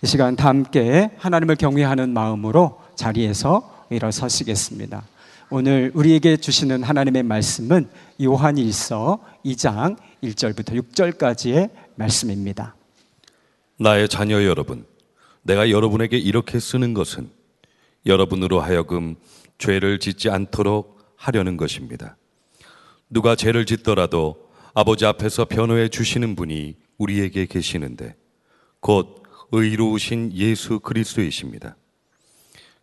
이 시간 다 함께 하나님을 경외하는 마음으로 자리에서 일어서시겠습니다. 오늘 우리에게 주시는 하나님의 말씀은 요한일서 2장 1절부터 6절까지의 말씀입니다. 나의 자녀 여러분, 내가 여러분에게 이렇게 쓰는 것은 여러분으로 하여금 죄를 짓지 않도록 하려는 것입니다. 누가 죄를 짓더라도 아버지 앞에서 변호해 주시는 분이 우리에게 계시는데 곧 의로우신 예수 그리스도이십니다.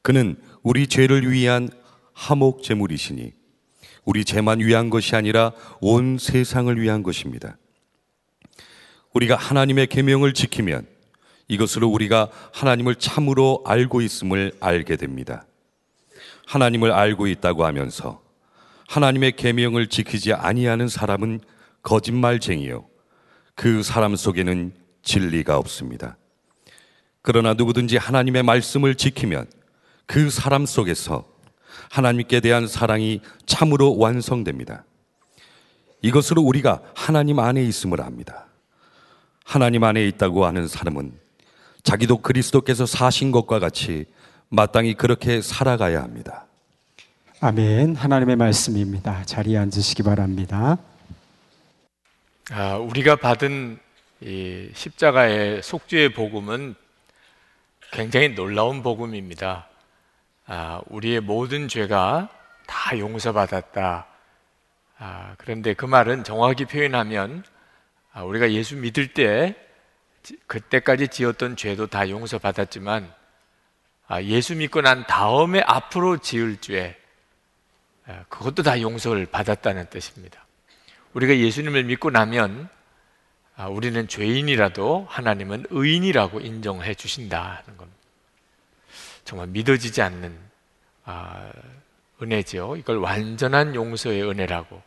그는 우리 죄를 위한 하목 제물이시니 우리 죄만 위한 것이 아니라 온 세상을 위한 것입니다. 우리가 하나님의 계명을 지키면 이것으로 우리가 하나님을 참으로 알고 있음을 알게 됩니다. 하나님을 알고 있다고 하면서 하나님의 계명을 지키지 아니하는 사람은 거짓말쟁이요 그 사람 속에는 진리가 없습니다. 그러나 누구든지 하나님의 말씀을 지키면 그 사람 속에서 하나님께 대한 사랑이 참으로 완성됩니다. 이것으로 우리가 하나님 안에 있음을 압니다. 하나님 안에 있다고 하는 사람은 자기도 그리스도께서 사신 것과 같이 마땅히 그렇게 살아가야 합니다. 아멘. 하나님의 말씀입니다. 자리에 앉으시기 바랍니다. 아, 우리가 받은 이 십자가의 속죄의 복음은 굉장히 놀라운 복음입니다. 아, 우리의 모든 죄가 다 용서받았다. 아, 그런데 그 말은 정확히 표현하면 아, 우리가 예수 믿을 때 그때까지 지었던 죄도 다 용서받았지만 아, 예수 믿고 난 다음에 앞으로 지을 죄 아, 그것도 다 용서를 받았다는 뜻입니다. 우리가 예수님을 믿고 나면 아, 우리는 죄인이라도 하나님은 의인이라고 인정해 주신다는 겁니다. 정말 믿어지지 않는 아, 은혜죠. 이걸 완전한 용서의 은혜라고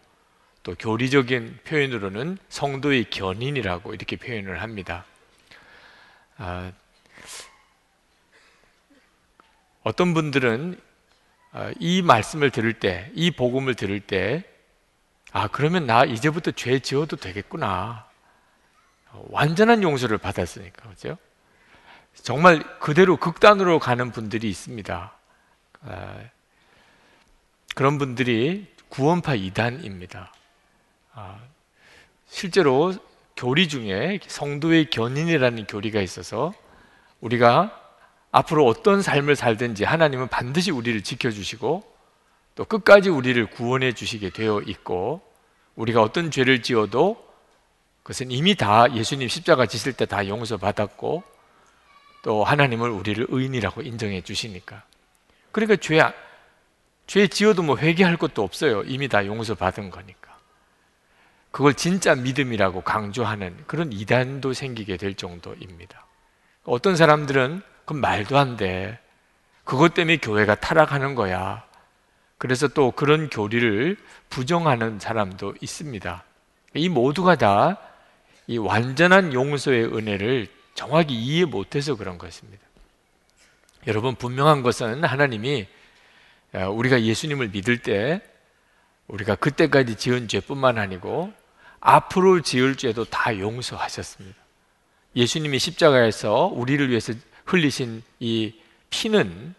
또 교리적인 표현으로는 성도의 견인이라고 이렇게 표현을 합니다. 아, 어떤 분들은 아, 이 말씀을 들을 때, 이 복음을 들을 때, 아, 그러면 나 이제부터 죄 지어도 되겠구나. 완전한 용서를 받았으니까, 그죠? 정말 그대로 극단으로 가는 분들이 있습니다. 아, 그런 분들이 구원파 이단입니다. 아, 실제로 교리 중에 성도의 견인이라는 교리가 있어서 우리가 앞으로 어떤 삶을 살든지 하나님은 반드시 우리를 지켜주시고 또 끝까지 우리를 구원해 주시게 되어 있고 우리가 어떤 죄를 지어도 그것은 이미 다 예수님 십자가 지실 때 다 용서받았고 또 하나님을 우리를 의인이라고 인정해 주시니까. 그러니까 죄, 죄 지어도 뭐 회개할 것도 없어요. 이미 다 용서받은 거니까. 그걸 진짜 믿음이라고 강조하는 그런 이단도 생기게 될 정도입니다. 어떤 사람들은 그 말도 안 돼. 그것 때문에 교회가 타락하는 거야. 그래서 또 그런 교리를 부정하는 사람도 있습니다. 이 모두가 다 이 완전한 용서의 은혜를 정확히 이해 못해서 그런 것입니다. 여러분 분명한 것은 하나님이 어, 우리가 예수님을 믿을 때 우리가 그때까지 지은 죄뿐만 아니고 앞으로 지을 죄도 다 용서하셨습니다. 예수님이 십자가에서 우리를 위해서 흘리신 이 피는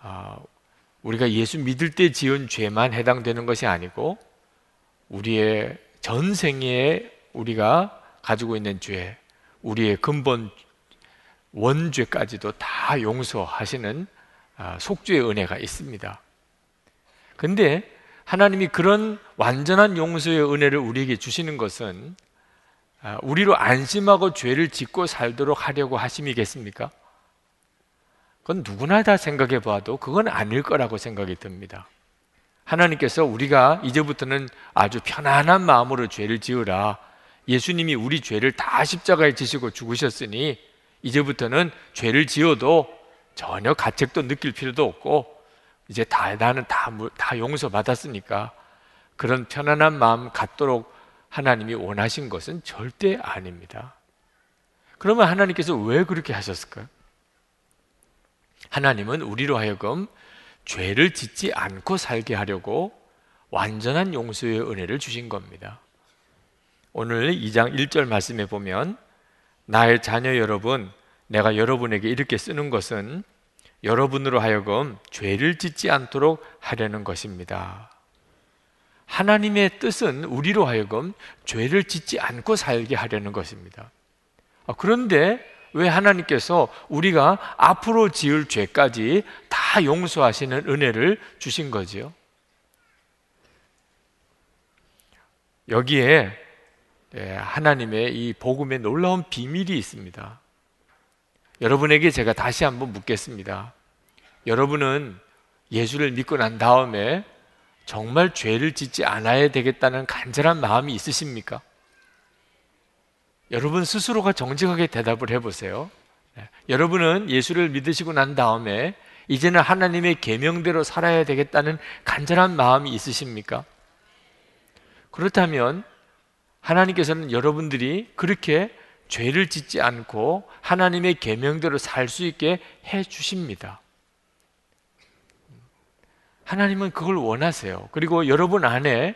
어, 우리가 예수 믿을 때 지은 죄만 해당되는 것이 아니고 우리의 전생에 우리가 가지고 있는 죄, 우리의 근본 원죄까지도 다 용서하시는 아, 속죄의 은혜가 있습니다. 근데 하나님이 그런 완전한 용서의 은혜를 우리에게 주시는 것은 아, 우리로 안심하고 죄를 짓고 살도록 하려고 하심이겠습니까? 그건 누구나 다 생각해 봐도 그건 아닐 거라고 생각이 듭니다. 하나님께서 우리가 이제부터는 아주 편안한 마음으로 죄를 지으라 예수님이 우리 죄를 다 십자가에 지시고 죽으셨으니 이제부터는 죄를 지어도 전혀 가책도 느낄 필요도 없고 이제 다 나는 다, 다 용서받았으니까 그런 편안한 마음 갖도록 하나님이 원하신 것은 절대 아닙니다. 그러면 하나님께서 왜 그렇게 하셨을까요? 하나님은 우리로 하여금 죄를 짓지 않고 살게 하려고 완전한 용서의 은혜를 주신 겁니다. 오늘 2장 1절 말씀에 보면 나의 자녀 여러분 내가 여러분에게 이렇게 쓰는 것은 여러분으로 하여금 죄를 짓지 않도록 하려는 것입니다. 하나님의 뜻은 우리로 하여금 죄를 짓지 않고 살게 하려는 것입니다. 아, 그런데 왜 하나님께서 우리가 앞으로 지을 죄까지 다 용서하시는 은혜를 주신 거지요? 여기에 예, 하나님의 이 복음의 놀라운 비밀이 있습니다. 여러분에게 제가 다시 한번 묻겠습니다. 여러분은 예수를 믿고 난 다음에 정말 죄를 짓지 않아야 되겠다는 간절한 마음이 있으십니까? 여러분 스스로가 정직하게 대답을 해보세요. 네. 여러분은 예수를 믿으시고 난 다음에 이제는 하나님의 계명대로 살아야 되겠다는 간절한 마음이 있으십니까? 그렇다면 하나님께서는 여러분들이 그렇게 죄를 짓지 않고 하나님의 계명대로 살 수 있게 해 주십니다. 하나님은 그걸 원하세요. 그리고 여러분 안에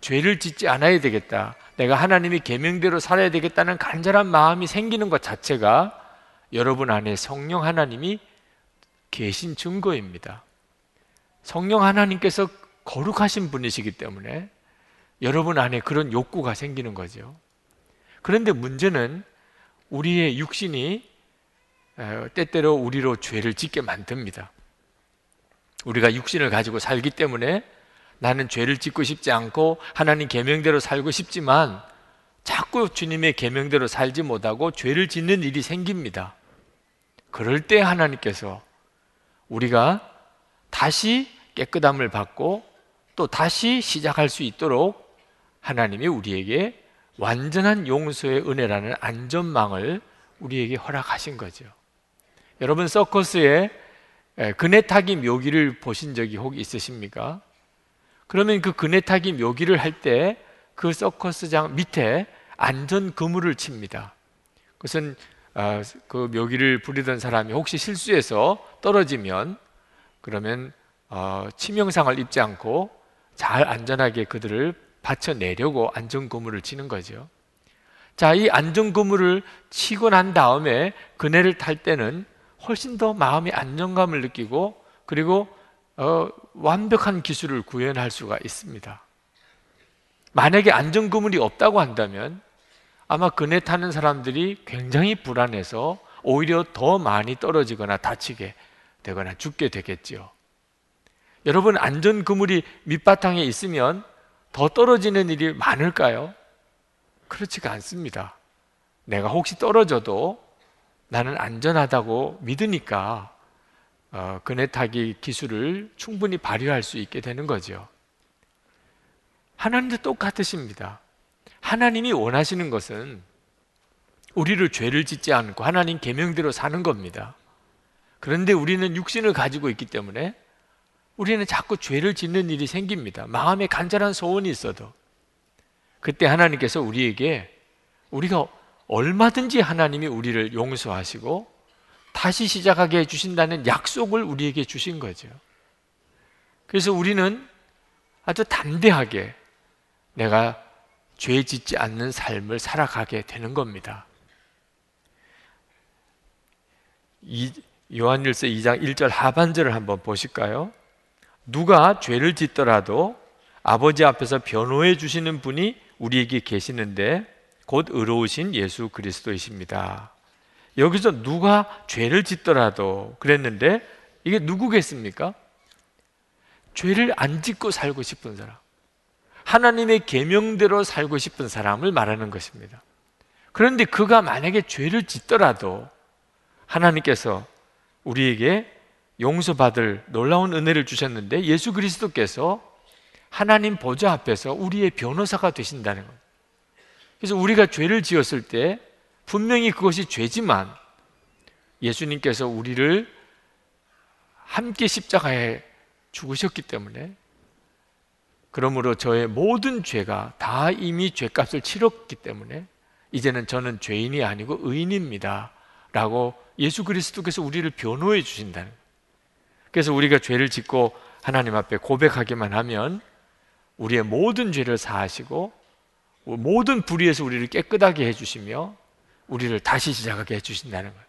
죄를 짓지 않아야 되겠다. 내가 하나님의 계명대로 살아야 되겠다는 간절한 마음이 생기는 것 자체가 여러분 안에 성령 하나님이 계신 증거입니다. 성령 하나님께서 거룩하신 분이시기 때문에 여러분 안에 그런 욕구가 생기는 거죠. 그런데 문제는 우리의 육신이 때때로 우리로 죄를 짓게 만듭니다. 우리가 육신을 가지고 살기 때문에 나는 죄를 짓고 싶지 않고 하나님 계명대로 살고 싶지만 자꾸 주님의 계명대로 살지 못하고 죄를 짓는 일이 생깁니다. 그럴 때 하나님께서 우리가 다시 깨끗함을 받고 또 다시 시작할 수 있도록 하나님이 우리에게 완전한 용서의 은혜라는 안전망을 우리에게 허락하신 거죠. 여러분 서커스에 그네 타기 묘기를 보신 적이 혹 있으십니까? 그러면 그 그네 타기 묘기를 할 때 그 서커스장 밑에 안전 그물을 칩니다. 그것은 아, 그 묘기를 부리던 사람이 혹시 실수해서 떨어지면 그러면 어, 치명상을 입지 않고 잘 안전하게 그들을 받쳐내려고 안전고무를 치는 거죠. 자, 이 안전고무를 치고 난 다음에 그네를 탈 때는 훨씬 더 마음의 안정감을 느끼고 그리고 어, 완벽한 기술을 구현할 수가 있습니다. 만약에 안전고물이 없다고 한다면 아마 그네 타는 사람들이 굉장히 불안해서 오히려 더 많이 떨어지거나 다치게 되거나 죽게 되겠지요. 여러분 안전 그물이 밑바탕에 있으면 더 떨어지는 일이 많을까요? 그렇지가 않습니다. 내가 혹시 떨어져도 나는 안전하다고 믿으니까 어, 그네 타기 기술을 충분히 발휘할 수 있게 되는 거죠. 하나님도 똑같으십니다. 하나님이 원하시는 것은 우리를 죄를 짓지 않고 하나님 계명대로 사는 겁니다. 그런데 우리는 육신을 가지고 있기 때문에 우리는 자꾸 죄를 짓는 일이 생깁니다. 마음에 간절한 소원이 있어도. 그때 하나님께서 우리에게 우리가 얼마든지 하나님이 우리를 용서하시고 다시 시작하게 해주신다는 약속을 우리에게 주신 거죠. 그래서 우리는 아주 담대하게 내가 죄 짓지 않는 삶을 살아가게 되는 겁니다. 요한일서 2장 1절 하반절을 한번 보실까요? 누가 죄를 짓더라도 아버지 앞에서 변호해 주시는 분이 우리에게 계시는데 곧 의로우신 예수 그리스도이십니다. 여기서 누가 죄를 짓더라도 그랬는데 이게 누구겠습니까? 죄를 안 짓고 살고 싶은 사람. 하나님의 계명대로 살고 싶은 사람을 말하는 것입니다. 그런데 그가 만약에 죄를 짓더라도 하나님께서 우리에게 용서받을 놀라운 은혜를 주셨는데 예수 그리스도께서 하나님 보좌 앞에서 우리의 변호사가 되신다는 것. 그래서 우리가 죄를 지었을 때 분명히 그것이 죄지만 예수님께서 우리를 함께 십자가에 죽으셨기 때문에 그러므로 저의 모든 죄가 다 이미 죄값을 치렀기 때문에 이제는 저는 죄인이 아니고 의인입니다. 라고 예수 그리스도께서 우리를 변호해 주신다는 거예요. 그래서 우리가 죄를 짓고 하나님 앞에 고백하기만 하면 우리의 모든 죄를 사하시고 모든 불의에서 우리를 깨끗하게 해주시며 우리를 다시 시작하게 해주신다는 거예요.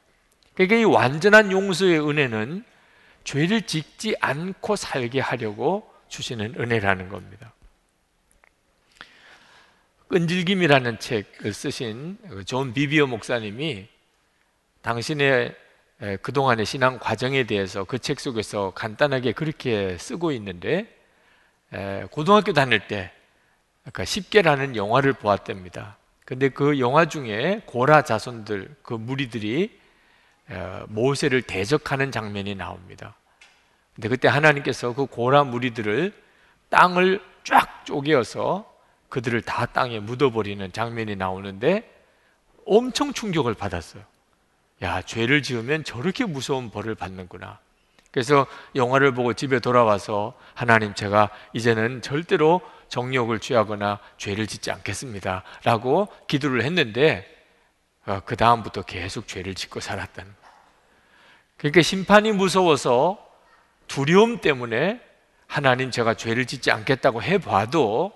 그러니까 이 완전한 용서의 은혜는 죄를 짓지 않고 살게 하려고 주시는 은혜라는 겁니다. 끈질김이라는 책을 쓰신 존 비비어 목사님이 당신의 그동안의 신앙 과정에 대해서 그 책 속에서 간단하게 그렇게 쓰고 있는데 고등학교 다닐 때 그러니까 십계라는 영화를 보았답니다. 근데 그 영화 중에 고라 자손들 그 무리들이 모세를 대적하는 장면이 나옵니다. 근데 그때 하나님께서 그 고라 무리들을 땅을 쫙 쪼개어서 그들을 다 땅에 묻어버리는 장면이 나오는데 엄청 충격을 받았어요. 야, 죄를 지으면 저렇게 무서운 벌을 받는구나. 그래서 영화를 보고 집에 돌아와서 하나님 제가 이제는 절대로 정욕을 취하거나 죄를 짓지 않겠습니다. 라고 기도를 했는데 어, 그 다음부터 계속 죄를 짓고 거예요. 그러니까 심판이 무서워서 두려움 때문에 하나님 제가 죄를 짓지 않겠다고 해봐도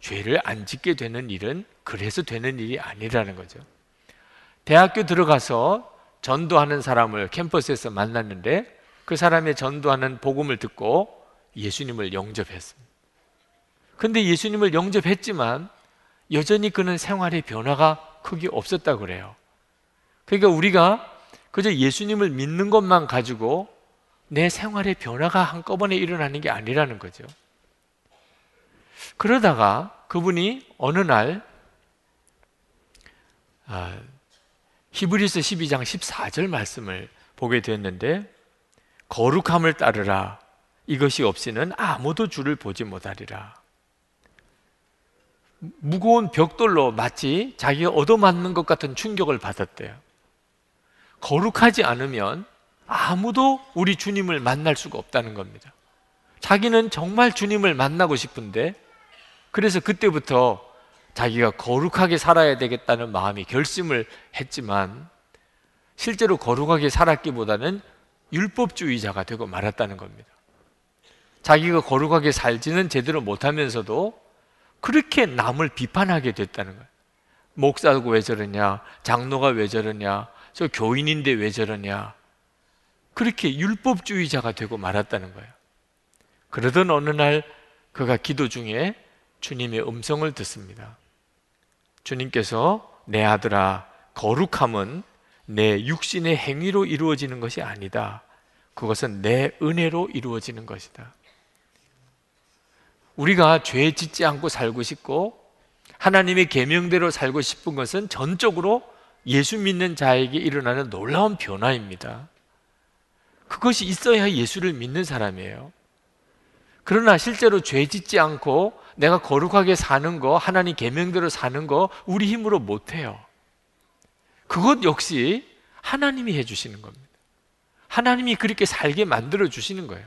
죄를 안 짓게 되는 일은 그래서 되는 일이 아니라는 거죠. 대학교 들어가서 전도하는 사람을 캠퍼스에서 만났는데 그 사람의 전도하는 복음을 듣고 예수님을 영접했습니다. 근데 예수님을 영접했지만 여전히 그는 생활의 변화가 크게 없었다 그래요. 그러니까 우리가 그저 예수님을 믿는 것만 가지고 내 생활의 변화가 한꺼번에 일어나는 게 아니라는 거죠. 그러다가 그분이 어느 날 아, 히브리서 12장 14절 말씀을 보게 되었는데 거룩함을 따르라 이것이 없이는 아무도 주를 보지 못하리라. 무거운 벽돌로 마치 자기가 얻어맞는 것 같은 충격을 받았대요. 거룩하지 않으면 아무도 우리 주님을 만날 수가 없다는 겁니다. 자기는 정말 주님을 만나고 싶은데 그래서 그때부터 자기가 거룩하게 살아야 되겠다는 마음이 결심을 했지만 실제로 거룩하게 살았기보다는 율법주의자가 되고 말았다는 겁니다. 자기가 거룩하게 살지는 제대로 못하면서도 그렇게 남을 비판하게 됐다는 거예요. 목사고 왜 저러냐, 장로가 왜 저러냐, 저 교인인데 왜 저러냐. 그렇게 율법주의자가 되고 말았다는 거예요. 그러던 어느 날 그가 기도 중에 주님의 음성을 듣습니다. 주님께서 내 아들아, 거룩함은 내 육신의 행위로 이루어지는 것이 아니다. 그것은 내 은혜로 이루어지는 것이다. 우리가 죄 짓지 않고 살고 싶고 하나님의 계명대로 살고 싶은 것은 전적으로 예수 믿는 자에게 일어나는 놀라운 변화입니다. 그것이 있어야 예수를 믿는 사람이에요. 그러나 실제로 죄 짓지 않고 내가 거룩하게 사는 거, 하나님 계명대로 사는 거 우리 힘으로 못 해요. 그것 역시 하나님이 해 주시는 겁니다. 하나님이 그렇게 살게 만들어 주시는 거예요.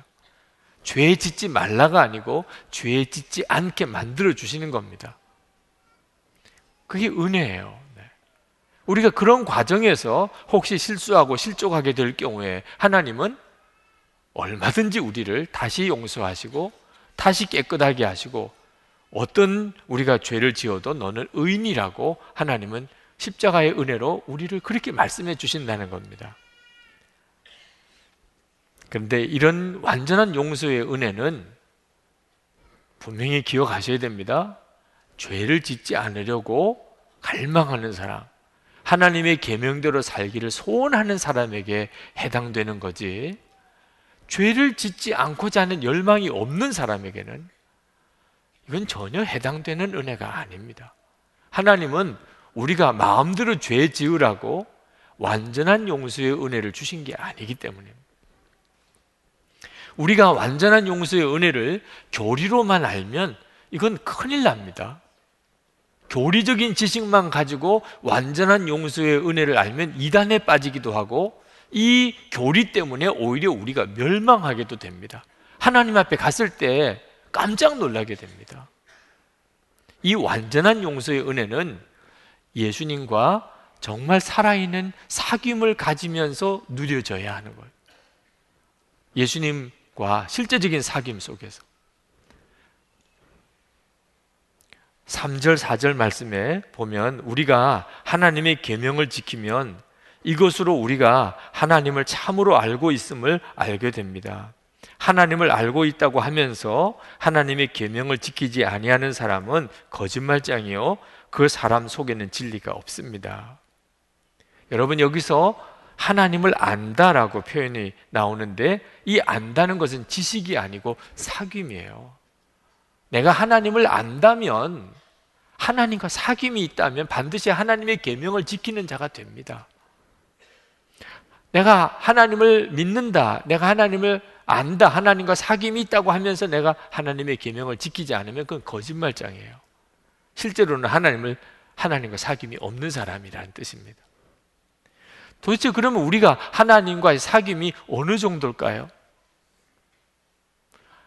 죄 짓지 말라가 아니고 죄 짓지 않게 만들어 주시는 겁니다. 그게 은혜예요. 네. 우리가 그런 과정에서 혹시 실수하고 실족하게 될 경우에 하나님은 얼마든지 우리를 다시 용서하시고 다시 깨끗하게 하시고 어떤 우리가 죄를 지어도 너는 의인이라고 하나님은 십자가의 은혜로 우리를 그렇게 말씀해 주신다는 겁니다. 그런데 이런 완전한 용서의 은혜는 분명히 기억하셔야 됩니다. 죄를 짓지 않으려고 갈망하는 사람, 하나님의 계명대로 살기를 소원하는 사람에게 해당되는 거지. 죄를 짓지 않고자 하는 열망이 없는 사람에게는 이건 전혀 해당되는 은혜가 아닙니다. 하나님은 우리가 마음대로 죄 지으라고 완전한 용서의 은혜를 주신 게 아니기 때문입니다. 우리가 완전한 용서의 은혜를 교리로만 알면 이건 큰일 납니다. 교리적인 지식만 가지고 완전한 용서의 은혜를 알면 이단에 빠지기도 하고 이 교리 때문에 오히려 우리가 멸망하게도 됩니다. 하나님 앞에 갔을 때 깜짝 놀라게 됩니다. 이 완전한 용서의 은혜는 예수님과 정말 살아있는 사귐을 가지면서 누려져야 하는 거예요. 예수님과 실제적인 사귐 속에서. 3절, 4절 말씀에 보면 우리가 하나님의 계명을 지키면 이것으로 우리가 하나님을 참으로 알고 있음을 알게 됩니다. 하나님을 알고 있다고 하면서 하나님의 계명을 지키지 아니하는 사람은 거짓말장이요 그 사람 속에는 진리가 없습니다. 여러분 여기서 하나님을 안다라고 표현이 나오는데 이 안다는 것은 지식이 아니고 사귐이에요. 내가 하나님을 안다면 하나님과 사귐이 있다면 반드시 하나님의 계명을 지키는 자가 됩니다. 내가 하나님을 믿는다. 내가 하나님을 안다. 하나님과 사귐이 있다고 하면서 내가 하나님의 계명을 지키지 않으면 그건 거짓말장이에요. 실제로는 하나님을 하나님과 사귐이 없는 사람이라는 뜻입니다. 도대체 그러면 우리가 하나님과의 사귐이 어느 정도일까요?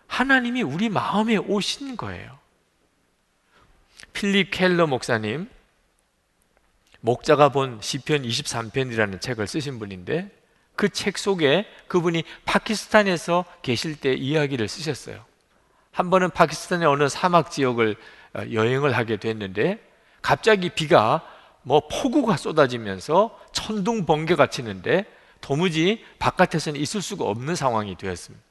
하나님이 우리 마음에 오신 거예요. 필립 켈러 목사님, 목자가 본 시편 23편이라는 책을 쓰신 분인데 그 책 속에 그분이 파키스탄에서 계실 때 이야기를 쓰셨어요. 한 번은 파키스탄의 어느 사막 지역을 어, 여행을 하게 됐는데 갑자기 비가 뭐 폭우가 쏟아지면서 천둥 번개가 치는데 도무지 바깥에서는 있을 수가 없는 상황이 되었습니다.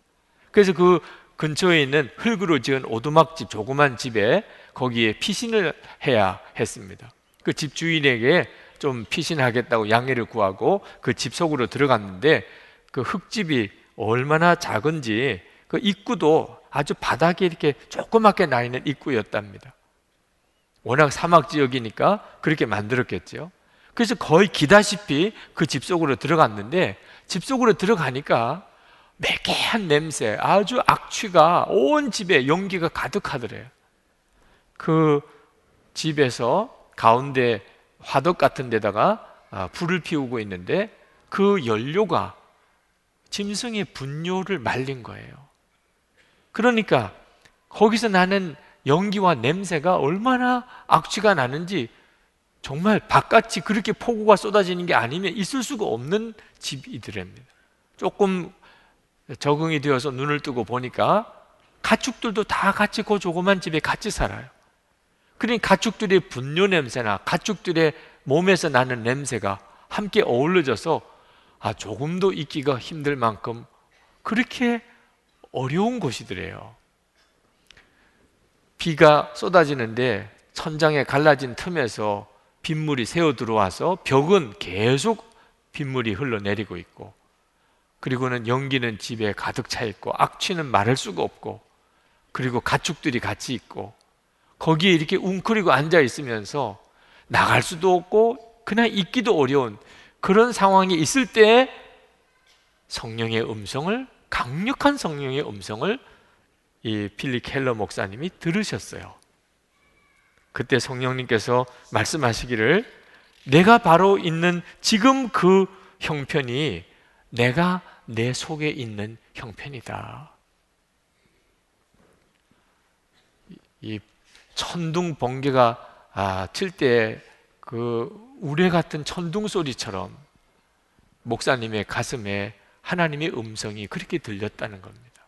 그래서 그 근처에 있는 흙으로 지은 오두막집 조그만 집에 거기에 피신을 해야 했습니다. 그 집 주인에게 좀 피신하겠다고 양해를 구하고 그 집 속으로 들어갔는데 그 흙집이 얼마나 작은지 그 입구도 아주 바닥에 이렇게 조그맣게 나 있는 입구였답니다. 워낙 사막 지역이니까 그렇게 만들었겠죠. 그래서 거의 기다시피 그 집 속으로 들어갔는데 집 속으로 들어가니까 매캐한 냄새, 아주 악취가 온 집에 연기가 가득하더래요. 그 집에서 가운데 화덕 같은 데다가 아, 불을 피우고 있는데 그 연료가 짐승의 분뇨를 말린 거예요. 그러니까 거기서 나는 연기와 냄새가 얼마나 악취가 나는지 정말 바깥이 그렇게 폭우가 쏟아지는 게 아니면 있을 수가 없는 집이더랍니다. 조금 적응이 되어서 눈을 뜨고 보니까 가축들도 다 같이 그 조그만 집에 같이 살아요. 그러니 가축들의 분뇨 냄새나 가축들의 몸에서 나는 냄새가 함께 어우러져서 아, 조금도 있기가 힘들 만큼 그렇게 어려운 곳이더래요. 비가 쏟아지는데 천장에 갈라진 틈에서 빗물이 새어 들어와서 벽은 계속 빗물이 흘러내리고 있고 그리고는 연기는 집에 가득 차 있고 악취는 말할 수가 없고 그리고 가축들이 같이 있고 거기에 이렇게 웅크리고 앉아 있으면서 나갈 수도 없고 그냥 있기도 어려운 그런 상황이 있을 때 성령의 음성을 강력한 성령의 음성을 이 필리 켈러 목사님이 들으셨어요. 그때 성령님께서 말씀하시기를 내가 바로 있는 지금 그 형편이 내가 내 속에 있는 형편이다. 이 천둥 번개가 아, 칠 때 그 우레 같은 천둥 소리처럼 목사님의 가슴에 하나님의 음성이 그렇게 들렸다는 겁니다.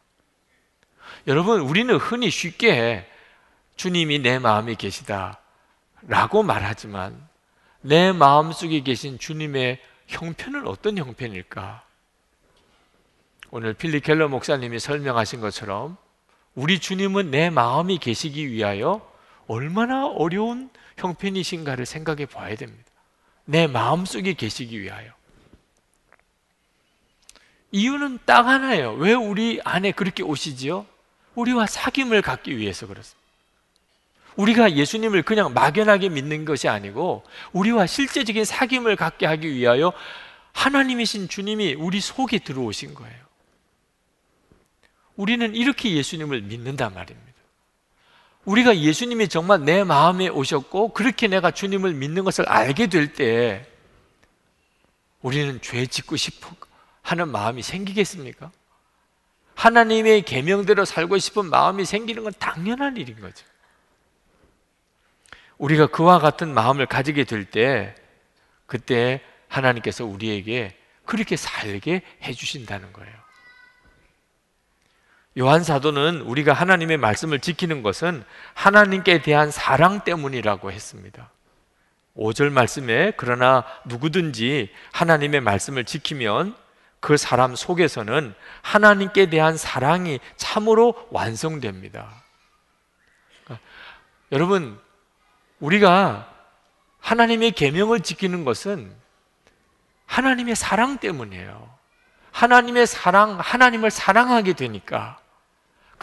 여러분, 우리는 흔히 쉽게 주님이 내 마음에 계시다 라고 말하지만 내 마음 속에 계신 주님의 형편은 어떤 형편일까? 오늘 필리 켈러 목사님이 설명하신 것처럼 우리 주님은 내 마음이 계시기 위하여 얼마나 어려운 형편이신가를 생각해 봐야 됩니다. 내 마음 속에 계시기 위하여. 이유는 딱 하나예요. 왜 우리 안에 그렇게 오시지요? 우리와 사귐을 갖기 위해서 그렇습니다. 우리가 예수님을 그냥 막연하게 믿는 것이 아니고 우리와 실제적인 사귐을 갖게 하기 위하여 하나님이신 주님이 우리 속에 들어오신 거예요. 우리는 이렇게 예수님을 믿는단 말입니다. 우리가 예수님이 정말 내 마음에 오셨고 그렇게 내가 주님을 믿는 것을 알게 될 때 우리는 죄 짓고 싶어 하는 마음이 생기겠습니까? 하나님의 계명대로 살고 싶은 마음이 생기는 건 당연한 일인 거죠. 우리가 그와 같은 마음을 가지게 될 때 그때 하나님께서 우리에게 그렇게 살게 해 주신다는 거예요. 요한 사도는 우리가 하나님의 말씀을 지키는 것은 하나님께 대한 사랑 때문이라고 했습니다. 5절 말씀에 그러나 누구든지 하나님의 말씀을 지키면 그 사람 속에서는 하나님께 대한 사랑이 참으로 완성됩니다. 그러니까 여러분, 우리가 하나님의 계명을 지키는 것은 하나님의 사랑 때문이에요. 하나님의 사랑, 하나님을 사랑하게 되니까.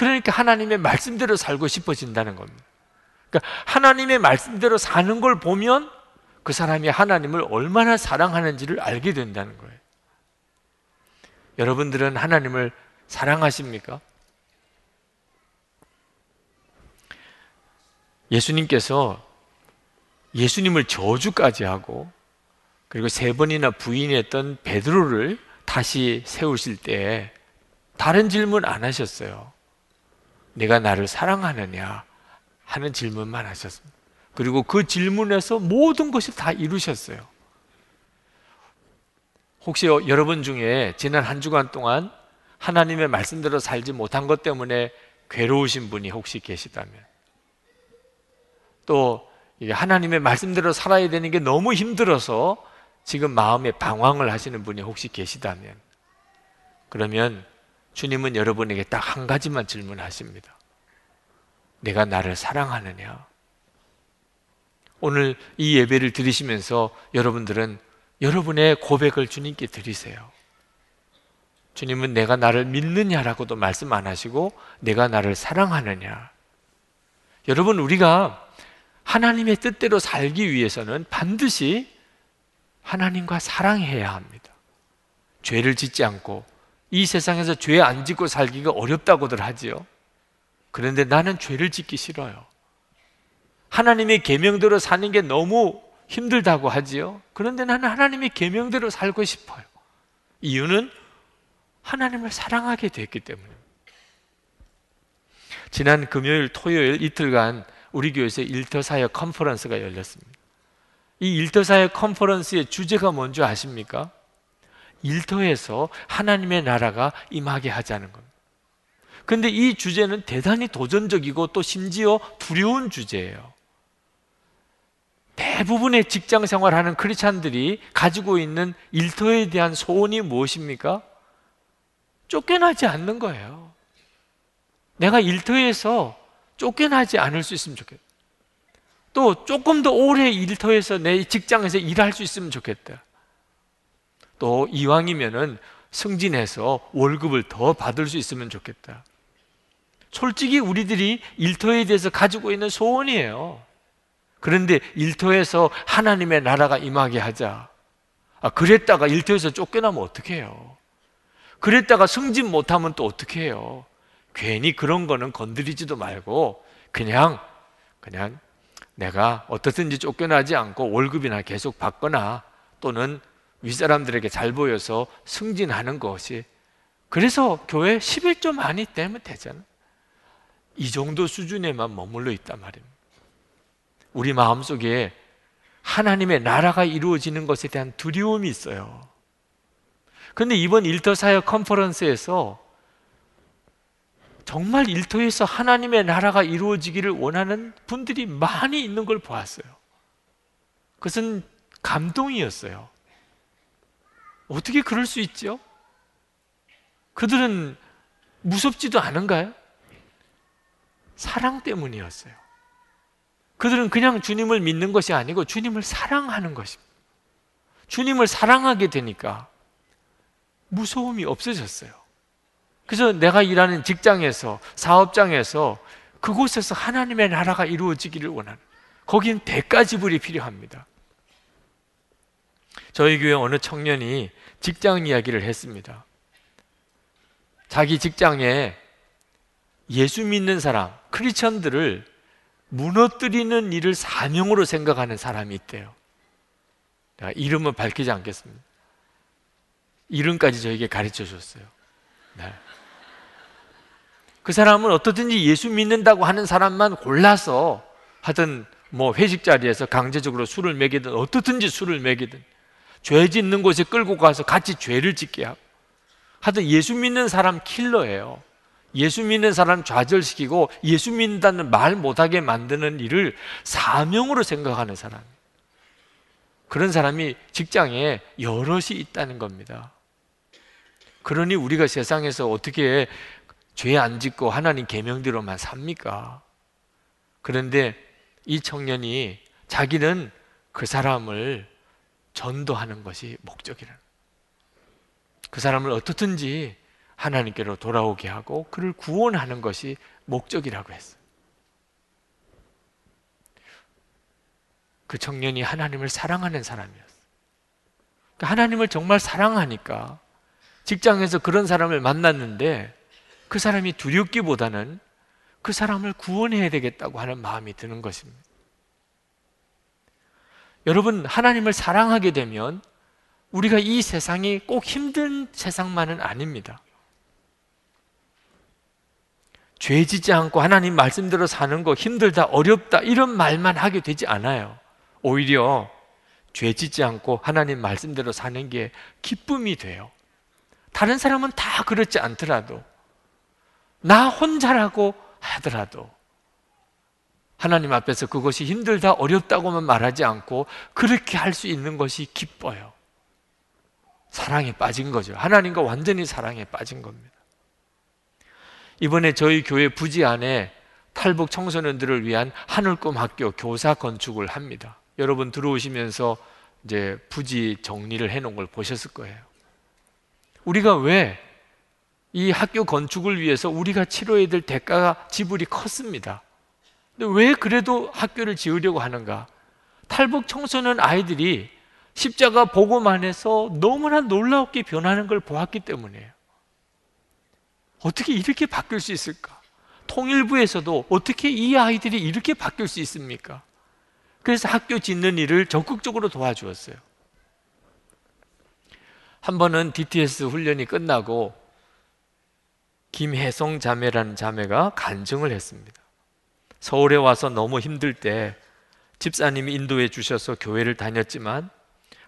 그러니까 하나님의 말씀대로 살고 싶어진다는 겁니다. 그러니까 하나님의 말씀대로 사는 걸 보면 그 사람이 하나님을 얼마나 사랑하는지를 알게 된다는 거예요. 여러분들은 하나님을 사랑하십니까? 예수님께서 예수님을 저주까지 하고 그리고 세 번이나 부인했던 베드로를 다시 세우실 때 다른 질문 안 하셨어요. 내가 나를 사랑하느냐 하는 질문만 하셨습니다. 그리고 그 질문에서 모든 것이 다 이루셨어요. 혹시 여러분 중에 지난 한 주간 동안 하나님의 말씀대로 살지 못한 것 때문에 괴로우신 분이 혹시 계시다면 또 하나님의 말씀대로 살아야 되는 게 너무 힘들어서 지금 마음에 방황을 하시는 분이 혹시 계시다면 그러면 주님은 여러분에게 딱 한 가지만 질문하십니다. 내가 나를 사랑하느냐? 오늘 이 예배를 드리시면서 여러분들은 여러분의 고백을 주님께 드리세요. 주님은 내가 나를 믿느냐라고도 말씀 안 하시고 내가 나를 사랑하느냐. 여러분 우리가 하나님의 뜻대로 살기 위해서는 반드시 하나님과 사랑해야 합니다. 죄를 짓지 않고 이 세상에서 죄 안 짓고 살기가 어렵다고들 하지요. 그런데 나는 죄를 짓기 싫어요. 하나님의 계명대로 사는 게 너무 힘들다고 하지요. 그런데 나는 하나님의 계명대로 살고 싶어요. 이유는 하나님을 사랑하게 됐기 때문입니다. 지난 금요일, 토요일 이틀간 우리 교회에서 일터 사역 컨퍼런스가 열렸습니다. 이 일터 사역 컨퍼런스의 주제가 뭔지 아십니까? 일터에서 하나님의 나라가 임하게 하자는 겁니다. 근데 이 주제는 대단히 도전적이고 또 심지어 두려운 주제예요. 대부분의 직장 생활하는 크리스찬들이 가지고 있는 일터에 대한 소원이 무엇입니까? 쫓겨나지 않는 거예요. 내가 일터에서 쫓겨나지 않을 수 있으면 좋겠다. 또 조금 더 오래 일터에서 내 직장에서 일할 수 있으면 좋겠다. 또 이왕이면은 승진해서 월급을 더 받을 수 있으면 좋겠다. 솔직히 우리들이 일터에 대해서 가지고 있는 소원이에요. 그런데 일터에서 하나님의 나라가 임하게 하자. 아, 그랬다가 일터에서 쫓겨나면 어떡 해요? 그랬다가 승진 못하면 또 어떻게 해요? 괜히 그런 거는 건드리지도 말고 그냥 그냥 내가 어떻든지 쫓겨나지 않고 월급이나 계속 받거나 또는 윗사람들에게 잘 보여서 승진하는 것이 그래서 교회 11조 많이 떼면 되잖아. 이 정도 수준에만 머물러 있단 말입니다. 우리 마음속에 하나님의 나라가 이루어지는 것에 대한 두려움이 있어요. 그런데 이번 일터 사역 컨퍼런스에서 정말 일터에서 하나님의 나라가 이루어지기를 원하는 분들이 많이 있는 걸 보았어요. 그것은 감동이었어요. 어떻게 그럴 수 있죠? 그들은 무섭지도 않은가요? 사랑 때문이었어요. 그들은 그냥 주님을 믿는 것이 아니고 주님을 사랑하는 것입니다. 주님을 사랑하게 되니까 무서움이 없어졌어요. 그래서 내가 일하는 직장에서, 사업장에서 그곳에서 하나님의 나라가 이루어지기를 원하는, 거긴 대가 지불이 필요합니다. 저희 교회 어느 청년이 직장 이야기를 했습니다. 자기 직장에 예수 믿는 사람, 크리스천들을 무너뜨리는 일을 사명으로 생각하는 사람이 있대요. 이름은 밝히지 않겠습니다. 이름까지 저에게 가르쳐 줬어요. 네. 그 사람은 어떻든지 예수 믿는다고 하는 사람만 골라서 하든 뭐 회식 자리에서 강제적으로 술을 먹이든 어떻든지 술을 먹이든 죄 짓는 곳에 끌고 가서 같이 죄를 짓게 하고 하여튼 예수 믿는 사람 킬러예요. 예수 믿는 사람 좌절시키고 예수 믿는다는 말 못하게 만드는 일을 사명으로 생각하는 사람. 그런 사람이 직장에 여럿이 있다는 겁니다. 그러니 우리가 세상에서 어떻게 죄 안 짓고 하나님 계명대로만 삽니까? 그런데 이 청년이 자기는 그 사람을 전도하는 것이 목적이라는 그 사람을 어떻든지 하나님께로 돌아오게 하고 그를 구원하는 것이 목적이라고 했어요. 그 청년이 하나님을 사랑하는 사람이었어요. 그러니까 하나님을 정말 사랑하니까 직장에서 그런 사람을 만났는데 그 사람이 두렵기보다는 그 사람을 구원해야 되겠다고 하는 마음이 드는 것입니다. 여러분, 하나님을 사랑하게 되면 우리가 이 세상이 꼭 힘든 세상만은 아닙니다. 죄 짓지 않고 하나님 말씀대로 사는 거 힘들다, 어렵다, 이런 말만 하게 되지 않아요. 오히려 죄 짓지 않고 하나님 말씀대로 사는 게 기쁨이 돼요. 다른 사람은 다 그렇지 않더라도, 나 혼자라고 하더라도, 하나님 앞에서 그것이 힘들다, 어렵다고만 말하지 않고, 그렇게 할 수 있는 것이 기뻐요. 사랑에 빠진 거죠. 하나님과 완전히 사랑에 빠진 겁니다. 이번에 저희 교회 부지 안에 탈북 청소년들을 위한 하늘꿈 학교 교사 건축을 합니다. 여러분 들어오시면서 이제 부지 정리를 해놓은 걸 보셨을 거예요. 우리가 왜 이 학교 건축을 위해서 우리가 치러야 될 대가가 지불이 컸습니다. 근데 왜 그래도 학교를 지으려고 하는가? 탈북 청소년 아이들이 십자가 보고 만 해서 너무나 놀랍게 변하는 걸 보았기 때문이에요. 어떻게 이렇게 바뀔 수 있을까? 통일부에서도 어떻게 이 아이들이 이렇게 바뀔 수 있습니까? 그래서 학교 짓는 일을 적극적으로 도와주었어요. 한 번은 DTS 훈련이 끝나고 김혜성 자매라는 자매가 간증을 했습니다. 서울에 와서 너무 힘들 때 집사님이 인도해 주셔서 교회를 다녔지만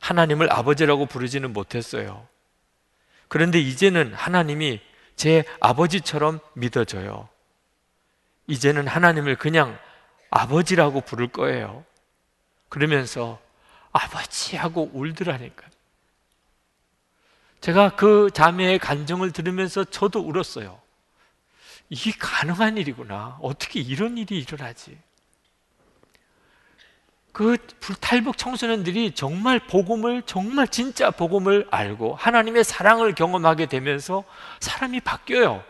하나님을 아버지라고 부르지는 못했어요. 그런데 이제는 하나님이 제 아버지처럼 믿어져요. 이제는 하나님을 그냥 아버지라고 부를 거예요. 그러면서 아버지 하고 울더라니까. 제가 그 자매의 간정을 들으면서 저도 울었어요. 이게 가능한 일이구나. 어떻게 이런 일이 일어나지? 그 탈북 청소년들이 정말 복음을 정말 진짜 복음을 알고 하나님의 사랑을 경험하게 되면서 사람이 바뀌어요.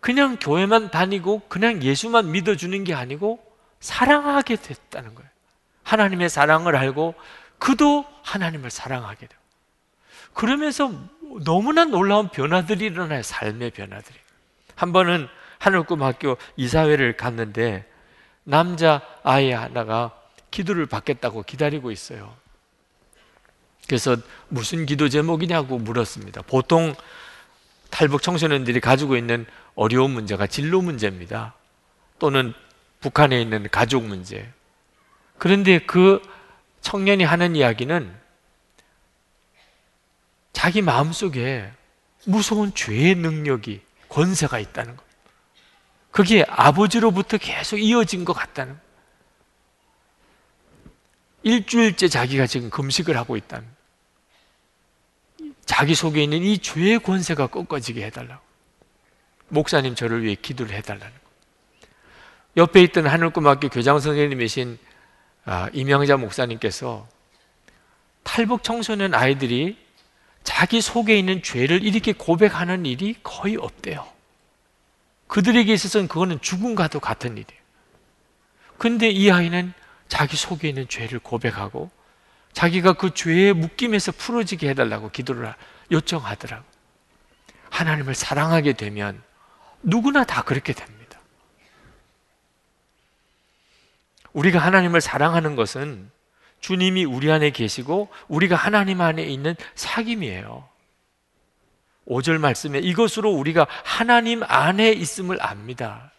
그냥 교회만 다니고 그냥 예수만 믿어주는 게 아니고 사랑하게 됐다는 거예요. 하나님의 사랑을 알고 그도 하나님을 사랑하게 돼요. 그러면서 너무나 놀라운 변화들이 일어나요. 삶의 변화들이. 한 번은 하늘꿈학교 이사회를 갔는데 남자 아이 하나가 기도를 받겠다고 기다리고 있어요. 그래서 무슨 기도 제목이냐고 물었습니다. 보통 탈북 청소년들이 가지고 있는 어려운 문제가 진로 문제입니다. 또는 북한에 있는 가족 문제. 그런데 그 청년이 하는 이야기는 자기 마음속에 무서운 죄의 능력이 권세가 있다는 것. 그게 아버지로부터 계속 이어진 것 같다는 것. 일주일째 자기가 지금 금식을 하고 있다는 자기 속에 있는 이 죄의 권세가 꺾어지게 해달라고. 목사님 저를 위해 기도를 해달라는 거. 옆에 있던 하늘꿈학교 교장 선생님이신 아, 이명자 목사님께서 탈북 청소년 아이들이 자기 속에 있는 죄를 이렇게 고백하는 일이 거의 없대요. 그들에게 있어서는 그거는 죽음과도 같은 일이에요. 근데 이 아이는 자기 속에 있는 죄를 고백하고 자기가 그 죄의 묶임에서 풀어지게 해달라고 기도를 요청하더라고. 하나님을 사랑하게 되면 누구나 다 그렇게 됩니다. 우리가 하나님을 사랑하는 것은 주님이 우리 안에 계시고 우리가 하나님 안에 있는 사귐이에요. 5절 말씀에 이것으로 우리가 하나님 안에 있음을 압니다.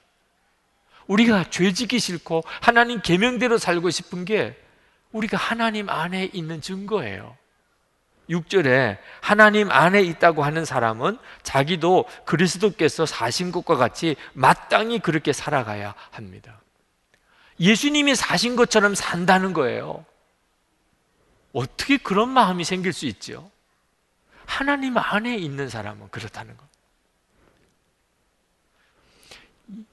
우리가 죄 지기 싫고 하나님 계명대로 살고 싶은 게 우리가 하나님 안에 있는 증거예요. 6절에 하나님 안에 있다고 하는 사람은 자기도 그리스도께서 사신 것과 같이 마땅히 그렇게 살아가야 합니다. 예수님이 사신 것처럼 산다는 거예요. 어떻게 그런 마음이 생길 수 있죠? 하나님 안에 있는 사람은 그렇다는 것.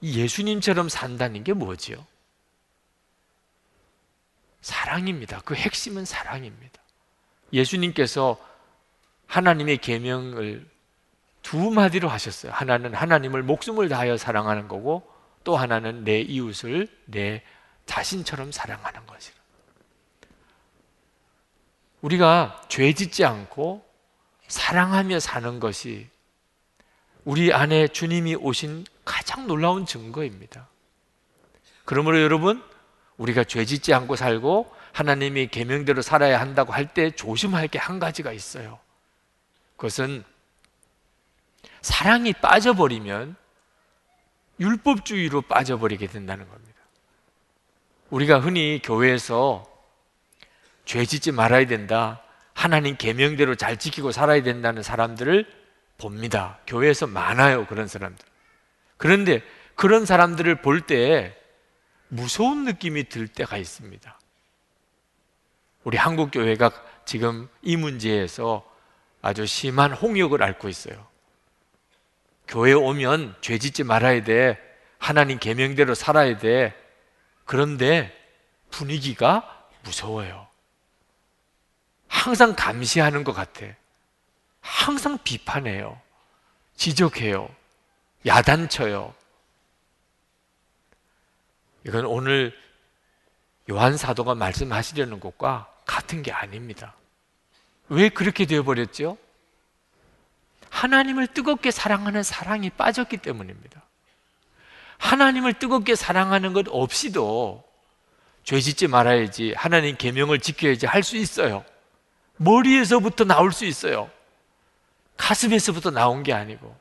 예수님처럼 산다는 게 뭐지요? 사랑입니다. 그 핵심은 사랑입니다. 예수님께서 하나님의 계명을 두 마디로 하셨어요. 하나는 하나님을 목숨을 다하여 사랑하는 거고 또 하나는 내 이웃을 내 자신처럼 사랑하는 것이라. 우리가 죄 짓지 않고 사랑하며 사는 것이 우리 안에 주님이 오신 가장 놀라운 증거입니다. 그러므로 여러분, 우리가 죄 짓지 않고 살고 하나님이 계명대로 살아야 한다고 할 때 조심할 게 한 가지가 있어요. 그것은 사랑이 빠져버리면 율법주의로 빠져버리게 된다는 겁니다. 우리가 흔히 교회에서 죄 짓지 말아야 된다. 하나님 계명대로 잘 지키고 살아야 된다는 사람들을 봅니다. 교회에서 많아요. 그런 사람들. 그런데 그런 사람들을 볼 때 무서운 느낌이 들 때가 있습니다. 우리 한국 교회가 지금 이 문제에서 아주 심한 홍역을 앓고 있어요. 교회 오면 죄 짓지 말아야 돼. 하나님 계명대로 살아야 돼. 그런데 분위기가 무서워요. 항상 감시하는 것 같아. 항상 비판해요. 지적해요. 야단쳐요. 이건 오늘 요한 사도가 말씀하시려는 것과 같은 게 아닙니다. 왜 그렇게 되어버렸죠? 하나님을 뜨겁게 사랑하는 사랑이 빠졌기 때문입니다. 하나님을 뜨겁게 사랑하는 것 없이도 죄 짓지 말아야지, 하나님 계명을 지켜야지 할 수 있어요. 머리에서부터 나올 수 있어요. 가슴에서부터 나온 게 아니고.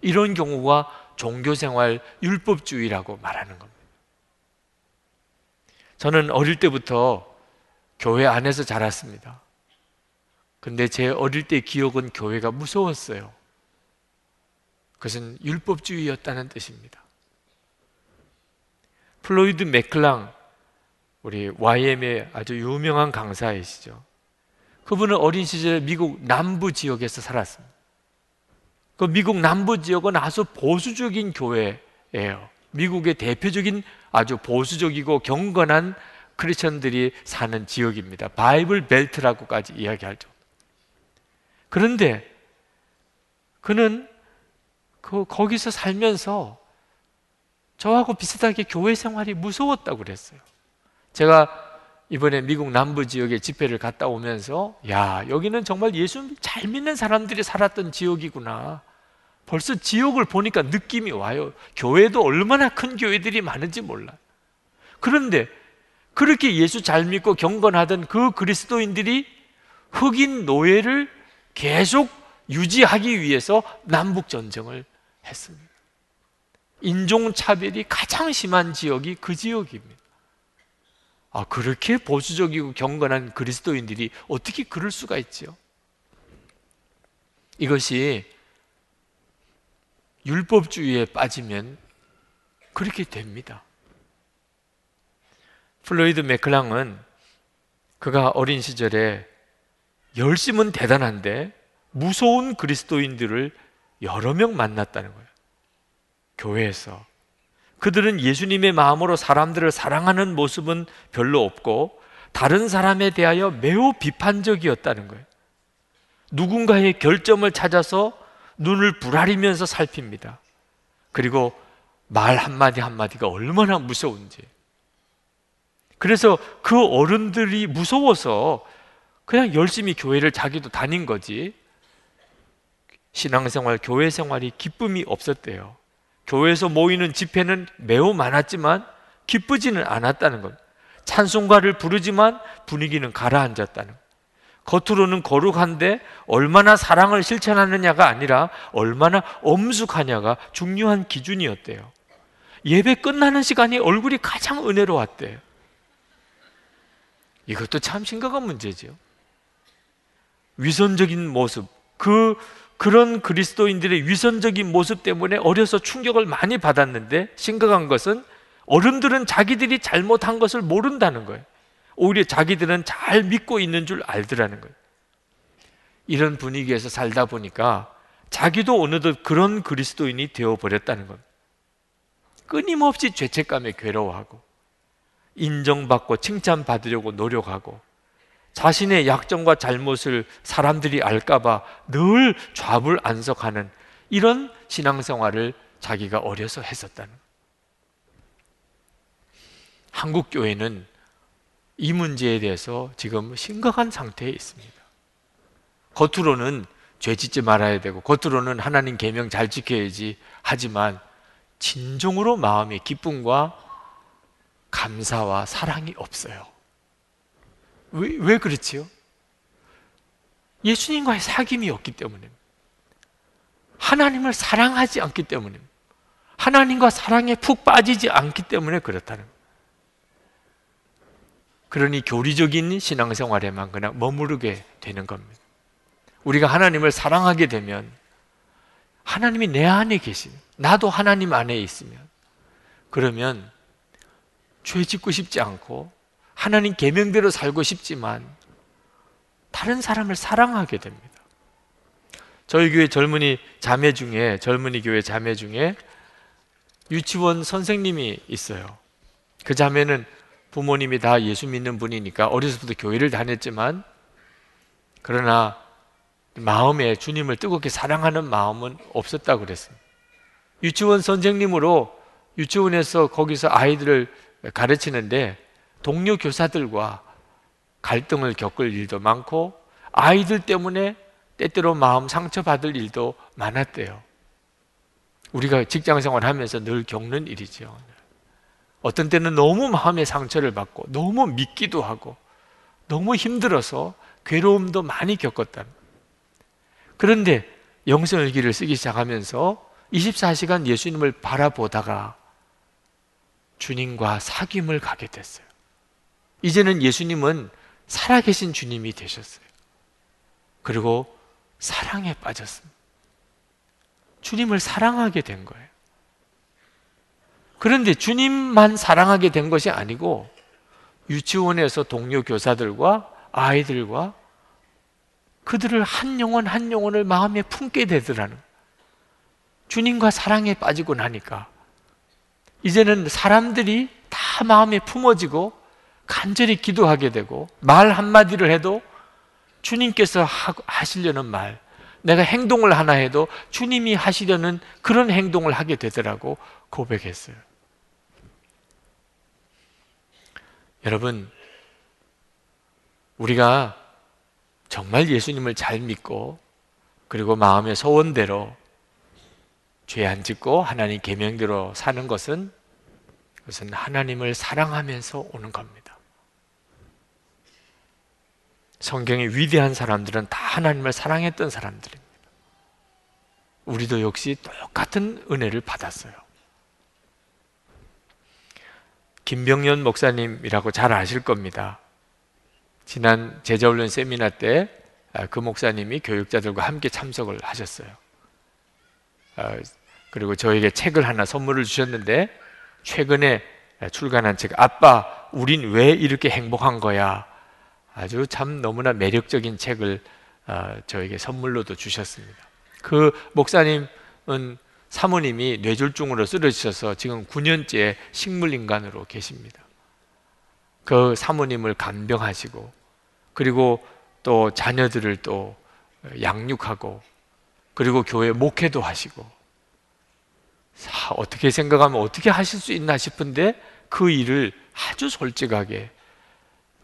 이런 경우가 종교생활 율법주의라고 말하는 겁니다. 저는 어릴 때부터 교회 안에서 자랐습니다. 근데 제 어릴 때 기억은 교회가 무서웠어요. 그것은 율법주의였다는 뜻입니다. 플로이드 맥클렁, 우리 YWAM의 아주 유명한 강사이시죠. 그분은 어린 시절에 미국 남부 지역에서 살았습니다. 그 미국 남부 지역은 아주 보수적인 교회예요. 미국의 대표적인 아주 보수적이고 경건한 크리스천들이 사는 지역입니다. Bible Belt라고까지 이야기하죠. 그런데 그는 그 거기서 살면서 저하고 비슷하게 교회 생활이 무서웠다고 그랬어요. 제가 이번에 미국 남부 지역에 집회를 갔다 오면서 야 여기는 정말 예수 잘 믿는 사람들이 살았던 지역이구나. 벌써 지역을 보니까 느낌이 와요. 교회도 얼마나 큰 교회들이 많은지 몰라. 그런데 그렇게 예수 잘 믿고 경건하던 그 그리스도인들이 흑인 노예를 계속 유지하기 위해서 남북 전쟁을 했습니다. 인종 차별이 가장 심한 지역이 그 지역입니다. 아, 그렇게 보수적이고 경건한 그리스도인들이 어떻게 그럴 수가 있지요? 이것이 율법주의에 빠지면 그렇게 됩니다. 플로이드 맥클랑은 그가 어린 시절에 열심은 대단한데 무서운 그리스도인들을 여러 명 만났다는 거예요. 교회에서. 그들은 예수님의 마음으로 사람들을 사랑하는 모습은 별로 없고 다른 사람에 대하여 매우 비판적이었다는 거예요. 누군가의 결점을 찾아서 눈을 부라리면서 살핍니다. 그리고 말 한마디 한마디가 얼마나 무서운지. 그래서 그 어른들이 무서워서 그냥 열심히 교회를 자기도 다닌 거지. 신앙생활, 교회 생활이 기쁨이 없었대요. 교회에서 모이는 집회는 매우 많았지만 기쁘지는 않았다는 것. 찬송가를 부르지만 분위기는 가라앉았다는 것. 겉으로는 거룩한데 얼마나 사랑을 실천하느냐가 아니라 얼마나 엄숙하냐가 중요한 기준이었대요. 예배 끝나는 시간이 얼굴이 가장 은혜로웠대요. 이것도 참 심각한 문제죠. 위선적인 모습, 그 그런 그리스도인들의 위선적인 모습 때문에 어려서 충격을 많이 받았는데 심각한 것은 어른들은 자기들이 잘못한 것을 모른다는 거예요. 오히려 자기들은 잘 믿고 있는 줄 알더라는 거예요. 이런 분위기에서 살다 보니까 자기도 어느덧 그런 그리스도인이 되어 버렸다는 겁니다. 끊임없이 죄책감에 괴로워하고 인정받고 칭찬받으려고 노력하고 자신의 약점과 잘못을 사람들이 알까봐 늘 좌불안석하는 이런 신앙생활을 자기가 어려서 했었다는 한국 교회는 이 문제에 대해서 지금 심각한 상태에 있습니다. 겉으로는 죄 짓지 말아야 되고 겉으로는 하나님 계명 잘 지켜야지 하지만 진정으로 마음의 기쁨과 감사와 사랑이 없어요. 왜, 왜 그렇지요? 예수님과의 사귐이 없기 때문에 하나님을 사랑하지 않기 때문에 하나님과 사랑에 푹 빠지지 않기 때문에 그렇다는. 그러니 교리적인 신앙생활에만 그냥 머무르게 되는 겁니다. 우리가 하나님을 사랑하게 되면 하나님이 내 안에 계시면 나도 하나님 안에 있으면 그러면 죄 짓고 싶지 않고 하나님 계명대로 살고 싶지만 다른 사람을 사랑하게 됩니다. 저희 교회 젊은이 자매 중에 젊은이 교회 자매 중에 유치원 선생님이 있어요. 그 자매는 부모님이 다 예수 믿는 분이니까 어려서부터 교회를 다녔지만 그러나 마음에 주님을 뜨겁게 사랑하는 마음은 없었다고 그랬습니다. 유치원 선생님으로 유치원에서 거기서 아이들을 가르치는데 동료 교사들과 갈등을 겪을 일도 많고 아이들 때문에 때때로 마음 상처받을 일도 많았대요. 우리가 직장 생활 하면서 늘 겪는 일이죠. 어떤 때는 너무 마음의 상처를 받고 너무 믿기도 하고 너무 힘들어서 괴로움도 많이 겪었다. 그런데 영성일기를 쓰기 시작하면서 24시간 예수님을 바라보다가 주님과 사귐을 가게 됐어요. 이제는 예수님은 살아계신 주님이 되셨어요. 그리고 사랑에 빠졌습니다. 주님을 사랑하게 된 거예요. 그런데 주님만 사랑하게 된 것이 아니고 유치원에서 동료 교사들과 아이들과 그들을 한 영혼 한 영혼을 마음에 품게 되더라는 주님과 사랑에 빠지고 나니까 이제는 사람들이 다 마음에 품어지고 간절히 기도하게 되고 말 한마디를 해도 주님께서 하시려는 말 내가 행동을 하나 해도 주님이 하시려는 그런 행동을 하게 되더라고 고백했어요. 여러분, 우리가 정말 예수님을 잘 믿고 그리고 마음의 소원대로 죄 안 짓고 하나님 계명대로 사는 것은 그것은 하나님을 사랑하면서 오는 겁니다. 성경의 위대한 사람들은 다 하나님을 사랑했던 사람들입니다. 우리도 역시 똑같은 은혜를 받았어요. 김병연 목사님이라고 잘 아실 겁니다. 지난 제자훈련 세미나 때그 아, 목사님이 교육자들과 함께 참석을 하셨어요. 아, 그리고 저에게 책을 하나 선물을 주셨는데 최근에 출간한 책 아빠 우린 왜 이렇게 행복한 거야 아주 참 너무나 매력적인 책을 아, 저에게 선물로도 주셨습니다. 그 목사님은 사모님이 뇌졸중으로 쓰러지셔서 지금 9년째 식물인간으로 계십니다. 그 사모님을 간병하시고 그리고 또 자녀들을 또 양육하고 그리고 교회 목회도 하시고 어떻게 생각하면 어떻게 하실 수 있나 싶은데 그 일을 아주 솔직하게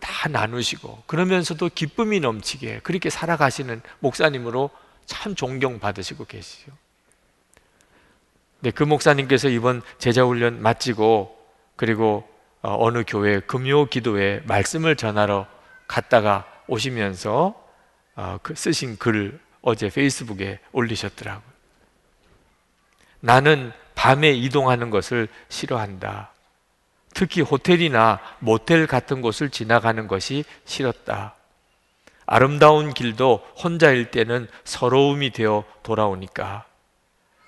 다 나누시고 그러면서도 기쁨이 넘치게 그렇게 살아가시는 목사님으로 참 존경받으시고 계시죠. 네, 그 목사님께서 이번 제자훈련 마치고 그리고 어, 어느 교회 금요 기도회 말씀을 전하러 갔다가 오시면서 어, 그 쓰신 글을 어제 페이스북에 올리셨더라고요. 나는 밤에 이동하는 것을 싫어한다. 특히 호텔이나 모텔 같은 곳을 지나가는 것이 싫었다. 아름다운 길도 혼자일 때는 서러움이 되어 돌아오니까.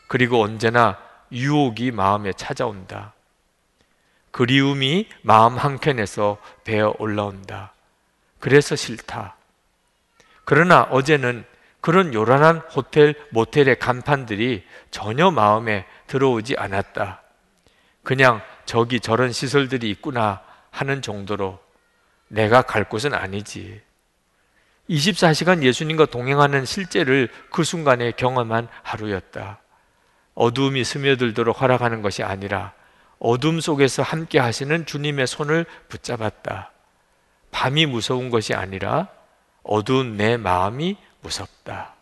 그리고 언제나 유혹이 마음에 찾아온다. 그리움이 마음 한켠에서 배어 올라온다. 그래서 싫다. 그러나 어제는 그런 요란한 호텔, 모텔의 간판들이 전혀 마음에 들어오지 않았다. 그냥 저기 저런 시설들이 있구나 하는 정도로 내가 갈 곳은 아니지. 24시간 예수님과 동행하는 실제를 그 순간에 경험한 하루였다. 어두움이 스며들도록 허락하는 것이 아니라 어둠 속에서 함께 하시는 주님의 손을 붙잡았다. 밤이 무서운 것이 아니라 어두운 내 마음이 무섭다.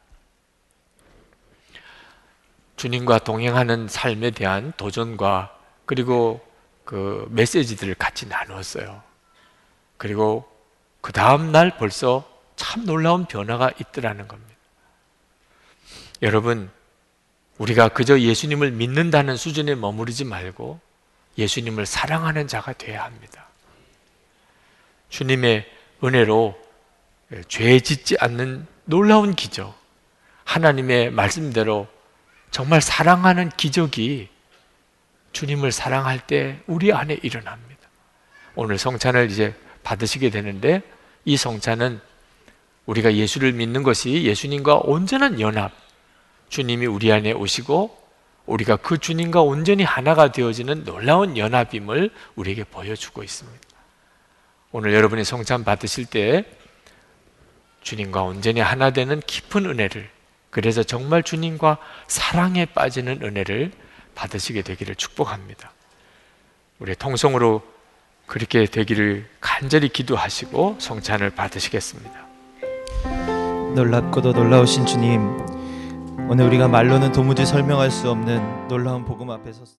주님과 동행하는 삶에 대한 도전과 그리고 그 메시지들을 같이 나누었어요. 그리고 그 다음 날 벌써 참 놀라운 변화가 있더라는 겁니다. 여러분, 우리가 그저 예수님을 믿는다는 수준에 머무르지 말고 예수님을 사랑하는 자가 되어야 합니다. 주님의 은혜로 죄 짓지 않는 놀라운 기적, 하나님의 말씀대로 정말 사랑하는 기적이 주님을 사랑할 때 우리 안에 일어납니다. 오늘 성찬을 이제 받으시게 되는데 이 성찬은 우리가 예수를 믿는 것이 예수님과 온전한 연합, 주님이 우리 안에 오시고 우리가 그 주님과 온전히 하나가 되어지는 놀라운 연합임을 우리에게 보여주고 있습니다. 오늘 여러분이 성찬 받으실 때 주님과 온전히 하나 되는 깊은 은혜를 그래서 정말 주님과 사랑에 빠지는 은혜를 받으시게 되기를 축복합니다. 우리 통성으로 그렇게 되기를 간절히 기도하시고 성찬을 받으시겠습니다. 놀랍고도 놀라우신 주님, 오늘 우리가 말로는 도무지 설명할 수 없는 놀라운 복음 앞에 서